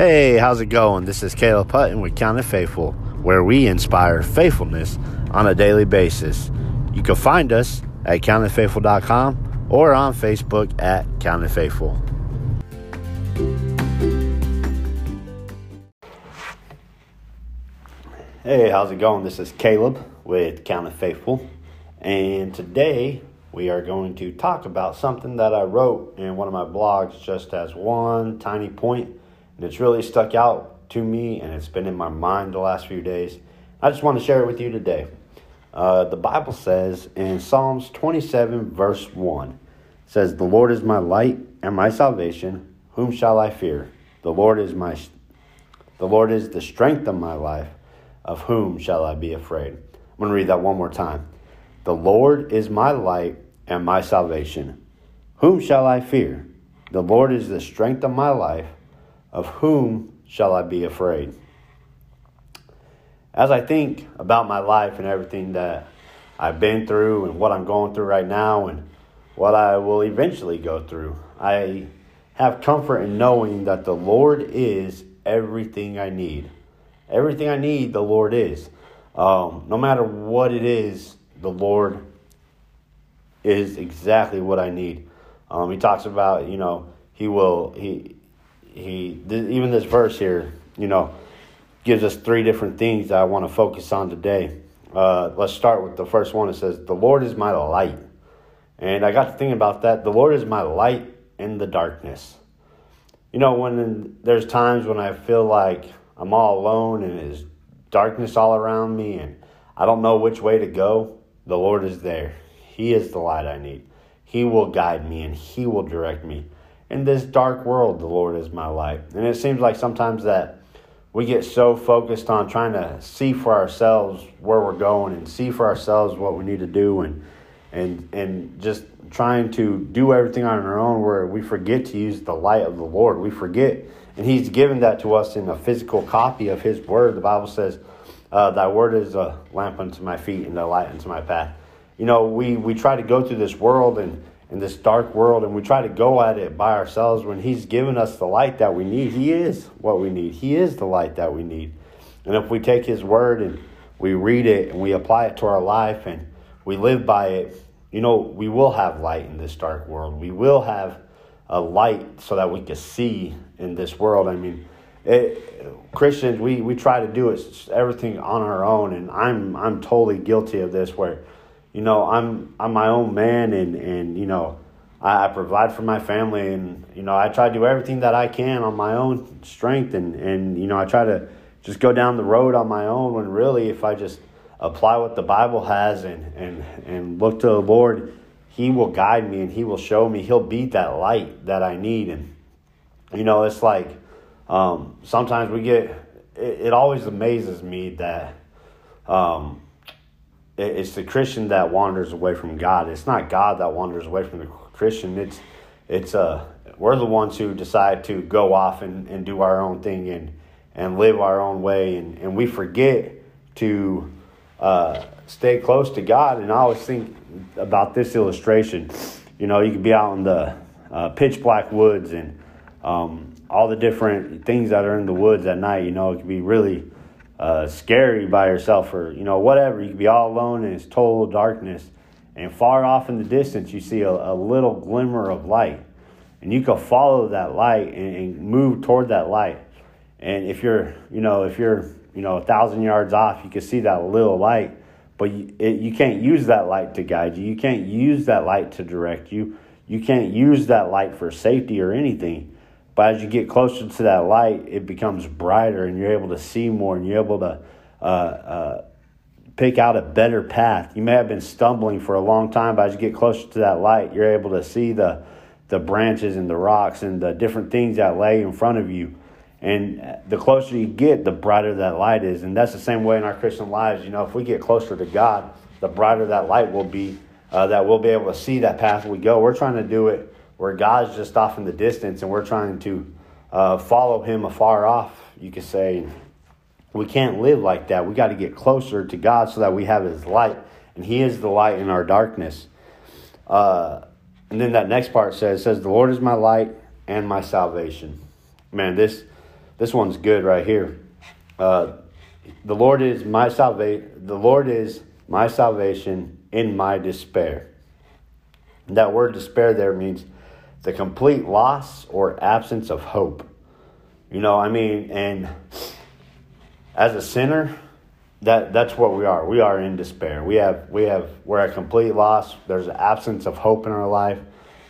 Hey, how's it going? This is Caleb Putton with Counted Faithful, where we inspire faithfulness on a daily basis. You can find us at countedfaithful.com or on Facebook at Counted Faithful. Hey, how's it going? This is Caleb with Counted Faithful, and today we are going to talk about something that I wrote in one of my blogs just as one tiny point, and it's really stuck out to me and it's been in my mind the last few days. I just want to share it with you today. Uh, the Bible says in Psalms 27, verse 1, says, The Lord is my light and my salvation. Whom shall I fear? The Lord is my the Lord is the strength of my life. Of whom shall I be afraid? I'm going to read that one more time. The Lord is my light and my salvation. Whom shall I fear? The Lord is the strength of my life. Of whom shall I be afraid? As I think about my life and everything that I've been through and what I'm going through right now and what I will eventually go through, I have comfort in knowing that the Lord is everything I need. Everything I need, the Lord is. Um, no matter what it is, the Lord is exactly what I need. Um, he talks about, you know, he will, he, he, th- even this verse here, you know, gives us three different things that I want to focus on today. Uh, let's start with the first one. It says, The Lord is my light. And I got to thinking about that. The Lord is my light in the darkness. You know, when there's times when I feel like I'm all alone and there's darkness all around me and I don't know which way to go, the Lord is there. He is the light I need. He will guide me and He will direct me. In this dark world, the Lord is my light. And it seems like sometimes that we get so focused on trying to see for ourselves where we're going and see for ourselves what we need to do and and and just trying to do everything on our own where we forget to use the light of the Lord. We forget and he's given that to us in a physical copy of his word. The Bible says, uh, thy word is a lamp unto my feet and a light unto my path. You know, we, we try to go through this world and in this dark world and we try to go at it by ourselves when he's given us the light that we need. He is what we need. He is the light that we need. And if we take his word and we read it and we apply it to our life and we live by it, you know, we will have light in this dark world. We will have a light so that we can see in this world. I mean, it, Christians, we, we try to do it everything on our own, and I'm I'm totally guilty of this. Where, you know, I'm I'm my own man, and and you know, I, I provide for my family, and you know, I try to do everything that I can on my own strength, and and you know, I try to just go down the road on my own. When really, if I just apply what the Bible has and and and look to the Lord, He will guide me, and He will show me. He'll be that light that I need, and you know, it's like um, sometimes we get, it, it, always amazes me that um, it's the Christian that wanders away from God. It's not God that wanders away from the Christian. It's, it's, uh, we're the ones who decide to go off and, and do our own thing and, and live our own way. And, and we forget to uh, stay close to God. And I always think about this illustration. You know, you could be out in the uh, pitch black woods and um, all the different things that are in the woods at night. You know, it can be really uh, scary by yourself or, you know, whatever. You can be all alone and it's total darkness. And far off in the distance, you see a, a little glimmer of light. And you can follow that light and, and move toward that light. And if you're, you know, if you're, you know, a thousand yards off, you can see that little light, but you, it, you can't use that light to guide you. You can't use that light to direct you. You can't use that light for safety or anything. But as you get closer to that light, it becomes brighter and you're able to see more and you're able to uh, uh, pick out a better path. You may have been stumbling for a long time, but as you get closer to that light, you're able to see the, the branches and the rocks and the different things that lay in front of you. And the closer you get, the brighter that light is. And that's the same way in our Christian lives. You know, if we get closer to God, the brighter that light will be, uh, that we'll be able to see that path we go. We're trying to do it where God's just off in the distance and we're trying to uh, follow him afar off, you could say. We can't live like that. We got to get closer to God so that we have his light, and he is the light in our darkness. Uh, and then that next part says, says, The Lord is my light and my salvation. Man, this this one's good right here. Uh, the Lord is my salvation. The Lord is my salvation in my despair. That word despair there means the complete loss or absence of hope. You know, I mean, and as a sinner, that that's what we are. We are in despair. We have we have we're at complete loss. There's an absence of hope in our life.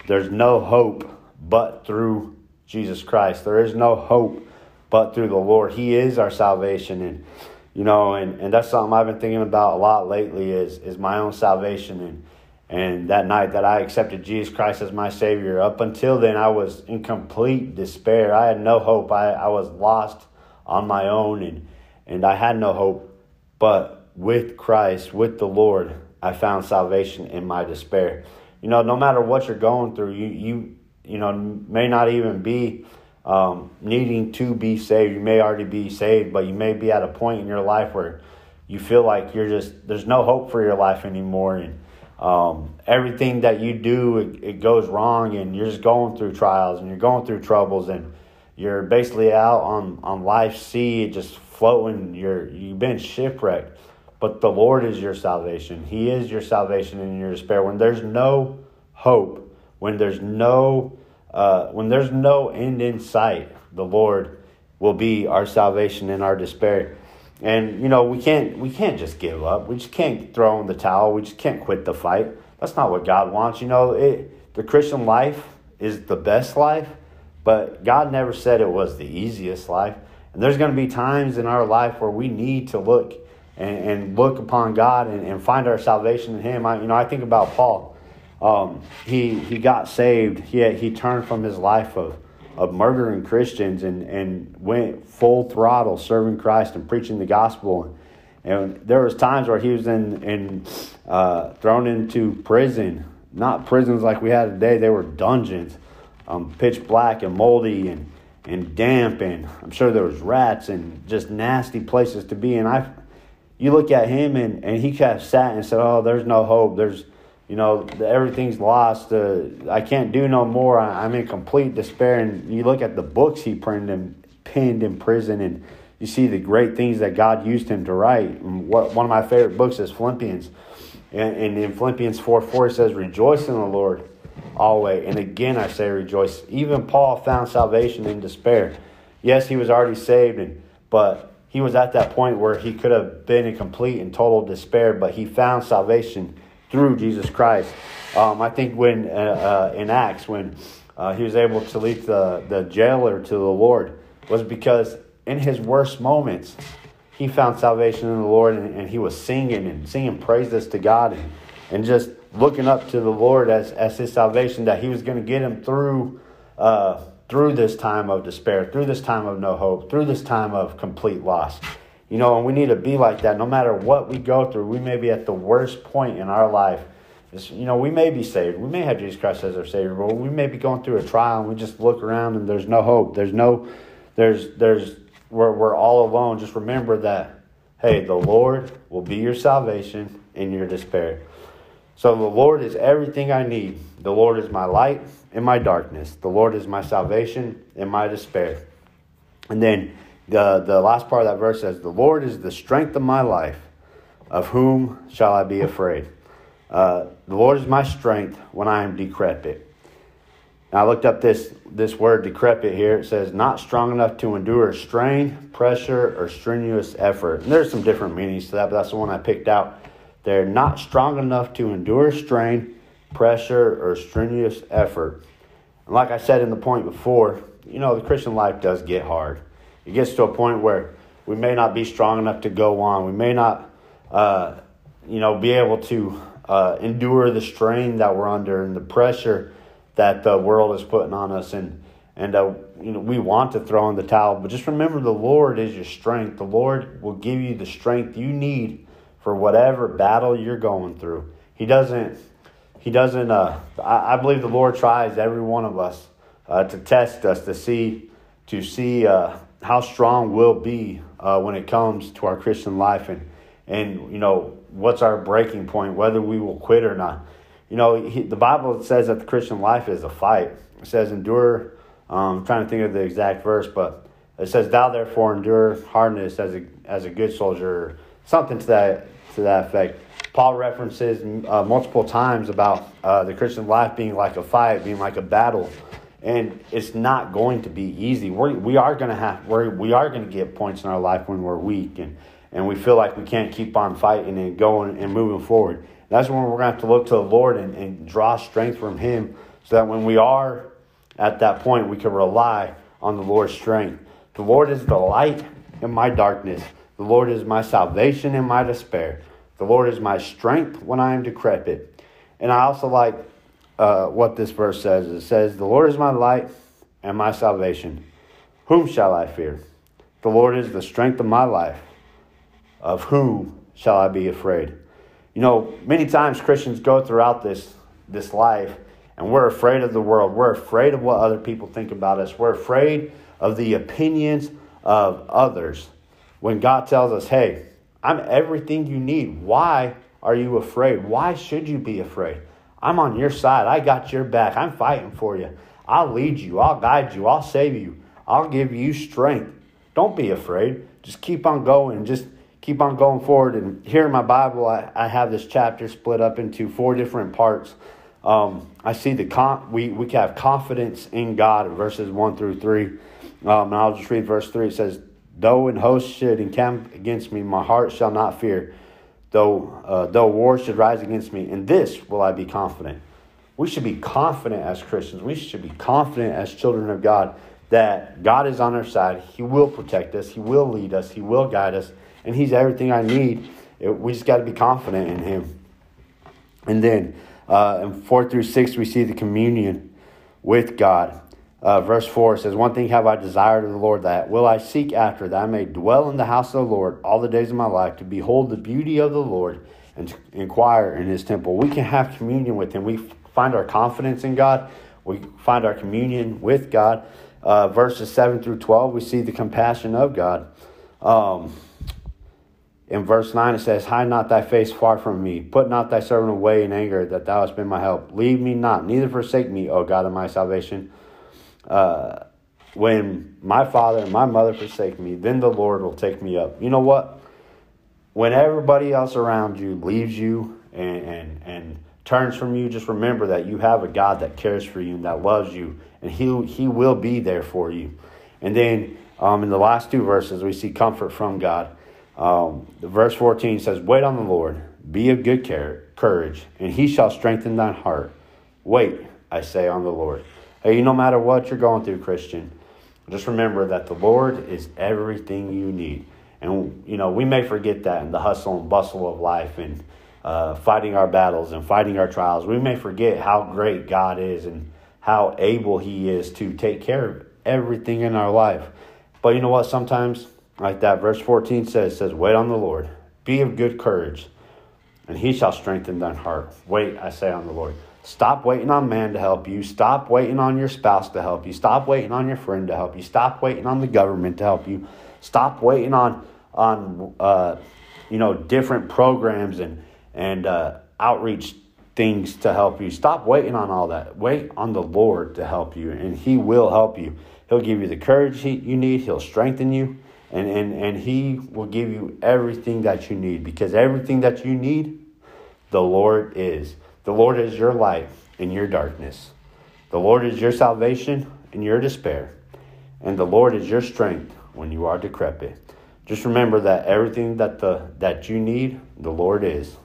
There's no hope but through Jesus Christ. There is no hope but through the Lord. He is our salvation and you know, and, and that's something I've been thinking about a lot lately is is my own salvation and and that night that I accepted Jesus Christ as my Savior, up until then, I was in complete despair. I had no hope. I, I was lost on my own, and, and I had no hope. But with Christ, with the Lord, I found salvation in my despair. You know, no matter what you're going through, you, you, you know, may not even be um, needing to be saved. You may already be saved, but you may be at a point in your life where you feel like you're just, there's no hope for your life anymore. And, um, everything that you do it, it, goes wrong and you're just going through trials and you're going through troubles and you're basically out on on life's sea just floating you're you've been shipwrecked but the lord is your salvation. He is your salvation in your despair. When there's no hope when there's no uh, when there's no end in sight the lord will be our salvation in our despair and you know, we can't we can't just give up. We just can't throw in the towel. We just can't quit the fight. That's not what God wants. You know, it, the Christian life is the best life, but God never said it was the easiest life. And there's going to be times in our life where we need to look and, and look upon God and, and, find our salvation in Him. I, you know, I think about Paul. Um, he he got saved. He he turned from his life of of murdering Christians and, and went full throttle serving Christ and preaching the gospel. And there was times where he was in, in uh, thrown into prison, not prisons like we had today. They were dungeons, um, pitch black and moldy and, and damp. And I'm sure there was rats and just nasty places to be. And I, you look at him and, and he kind of sat and said, oh, there's no hope. There's, you know, everything's lost. Uh, I can't do no more. I, am in complete despair. And you look at the books he printed and penned in prison, and you see the great things that God used him to write. And what one of my favorite books is Philippians. And, and in Philippians 4 4, it says, Rejoice in the Lord always. And again, I say rejoice. Even Paul found salvation in despair. Yes, he was already saved, and, but he was at that point where he could have been in complete and total despair, but he found salvation through Jesus Christ. Um, I think when uh, uh, in Acts, when uh, he was able to lead the, the jailer to the Lord, was because in his worst moments, he found salvation in the Lord and, and he was singing and singing praises to God and, and just looking up to the Lord as, as his salvation that he was going to get him through uh, through this time of despair, through this time of no hope, through this time of complete loss. You know, and we need to be like that no matter what we go through. We may be at the worst point in our life. It's, you know, we may be saved. We may have Jesus Christ as our Savior, but we may be going through a trial and we just look around and there's no hope. There's no, there's, there's, we're, we're all alone. Just remember that, hey, the Lord will be your salvation in your despair. So the Lord is everything I need. The Lord is my light in my darkness. The Lord is my salvation in my despair. And then the, the last part of that verse says, The Lord is the strength of my life. Of whom shall I be afraid? Uh, the Lord is my strength when I am decrepit. Now I looked up this, this word decrepit here. It says, not strong enough to endure strain, pressure, or strenuous effort. And there's some different meanings to that, but that's the one I picked out. They're not strong enough to endure strain, pressure, or strenuous effort. And like I said in the point before, you know, the Christian life does get hard it gets to a point where we may not be strong enough to go on. We may not, uh, you know, be able to uh, endure the strain that we're under and the pressure that the world is putting on us. And and uh, you know, we want to throw in the towel, but just remember, the Lord is your strength. The Lord will give you the strength you need for whatever battle you're going through. He doesn't. He doesn't. Uh, I, I believe the Lord tries every one of us uh, to test us to see to see uh, how strong we'll be uh, when it comes to our Christian life and and you know what's our breaking point whether we will quit or not. You know he, the bible says that the christian life is a fight. It says endure um, i'm trying to think of the exact verse but It says, "Thou therefore endure hardness as a as a good soldier," something to that to that effect. Paul references uh, multiple times about uh, the Christian life being like a fight, being like a battle, and it's not going to be easy. We're, we are going to have we're, we are going to get points in our life when we're weak and and we feel like we can't keep on fighting and going and moving forward. That's when we're going to have to look to the Lord and, and draw strength from Him, so that when we are at that point, we can rely on the Lord's strength. The Lord is the light in my darkness. The Lord is my salvation in my despair. The Lord is my strength when I am decrepit. And I also like uh, what this verse says. It says, The Lord is my light and my salvation. Whom shall I fear? The Lord is the strength of my life. Of whom shall I be afraid? You know, many times Christians go throughout this, this life and we're afraid of the world. We're afraid of what other people think about us. We're afraid of the opinions of others. When God tells us, hey, I'm everything you need. Why are you afraid? Why should you be afraid? I'm on your side. I got your back. I'm fighting for you. I'll lead you. I'll guide you. I'll save you. I'll give you strength. Don't be afraid. Just keep on going. Just keep on going forward. And here in my Bible, I, I have this chapter split up into four different parts. Um, I see the con- we we have confidence in God verses one through three. Um, and I'll just read verse three. It says, Though an host should encamp against me, my heart shall not fear. Though, uh, though war should rise against me, in this will I be confident. We should be confident as Christians. We should be confident as children of God that God is on our side. He will protect us. He will lead us. He will guide us. And He's everything I need. It, we just got to be confident in Him. And then uh, in 4 through 6, we see the communion with God. Uh, verse 4 says, One thing have I desired of the Lord, that will I seek after, that I may dwell in the house of the Lord all the days of my life, to behold the beauty of the Lord and to inquire in his temple. We can have communion with him. We find our confidence in God, we find our communion with God. Uh, verses 7 through 12, we see the compassion of God. Um, in verse 9, it says, Hide not thy face far from me. Put not thy servant away in anger, that thou hast been my help. Leave me not, neither forsake me, O God of my salvation. Uh, when my father and my mother forsake me, then the Lord will take me up. You know what? When everybody else around you leaves you and, and, and turns from you, just remember that you have a God that cares for you and that loves you, and He, he will be there for you. And then um, in the last two verses, we see comfort from God. Um, verse 14 says, Wait on the Lord, be of good care, courage, and He shall strengthen thine heart. Wait, I say, on the Lord. Hey, no matter what you're going through, Christian, just remember that the Lord is everything you need. And, you know, we may forget that in the hustle and bustle of life and uh, fighting our battles and fighting our trials. We may forget how great God is and how able He is to take care of everything in our life. But you know what? Sometimes, like that verse 14 says, says, Wait on the Lord, be of good courage, and He shall strengthen thine heart. Wait, I say, on the Lord. Stop waiting on man to help you. Stop waiting on your spouse to help you. Stop waiting on your friend to help you. Stop waiting on the government to help you. Stop waiting on on uh, you know different programs and and uh, outreach things to help you. Stop waiting on all that. Wait on the Lord to help you, and He will help you. He'll give you the courage you need. He'll strengthen you, and, and, and He will give you everything that you need because everything that you need, the Lord is. The Lord is your light in your darkness. The Lord is your salvation in your despair. And the Lord is your strength when you are decrepit. Just remember that everything that the that you need, the Lord is.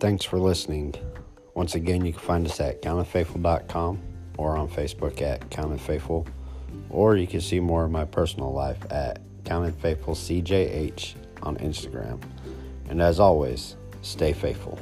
Thanks for listening. Once again, you can find us at countedfaithful.com or on Facebook at Counted Faithful, or you can see more of my personal life at Counted Faithful CJH on Instagram. And as always, stay faithful.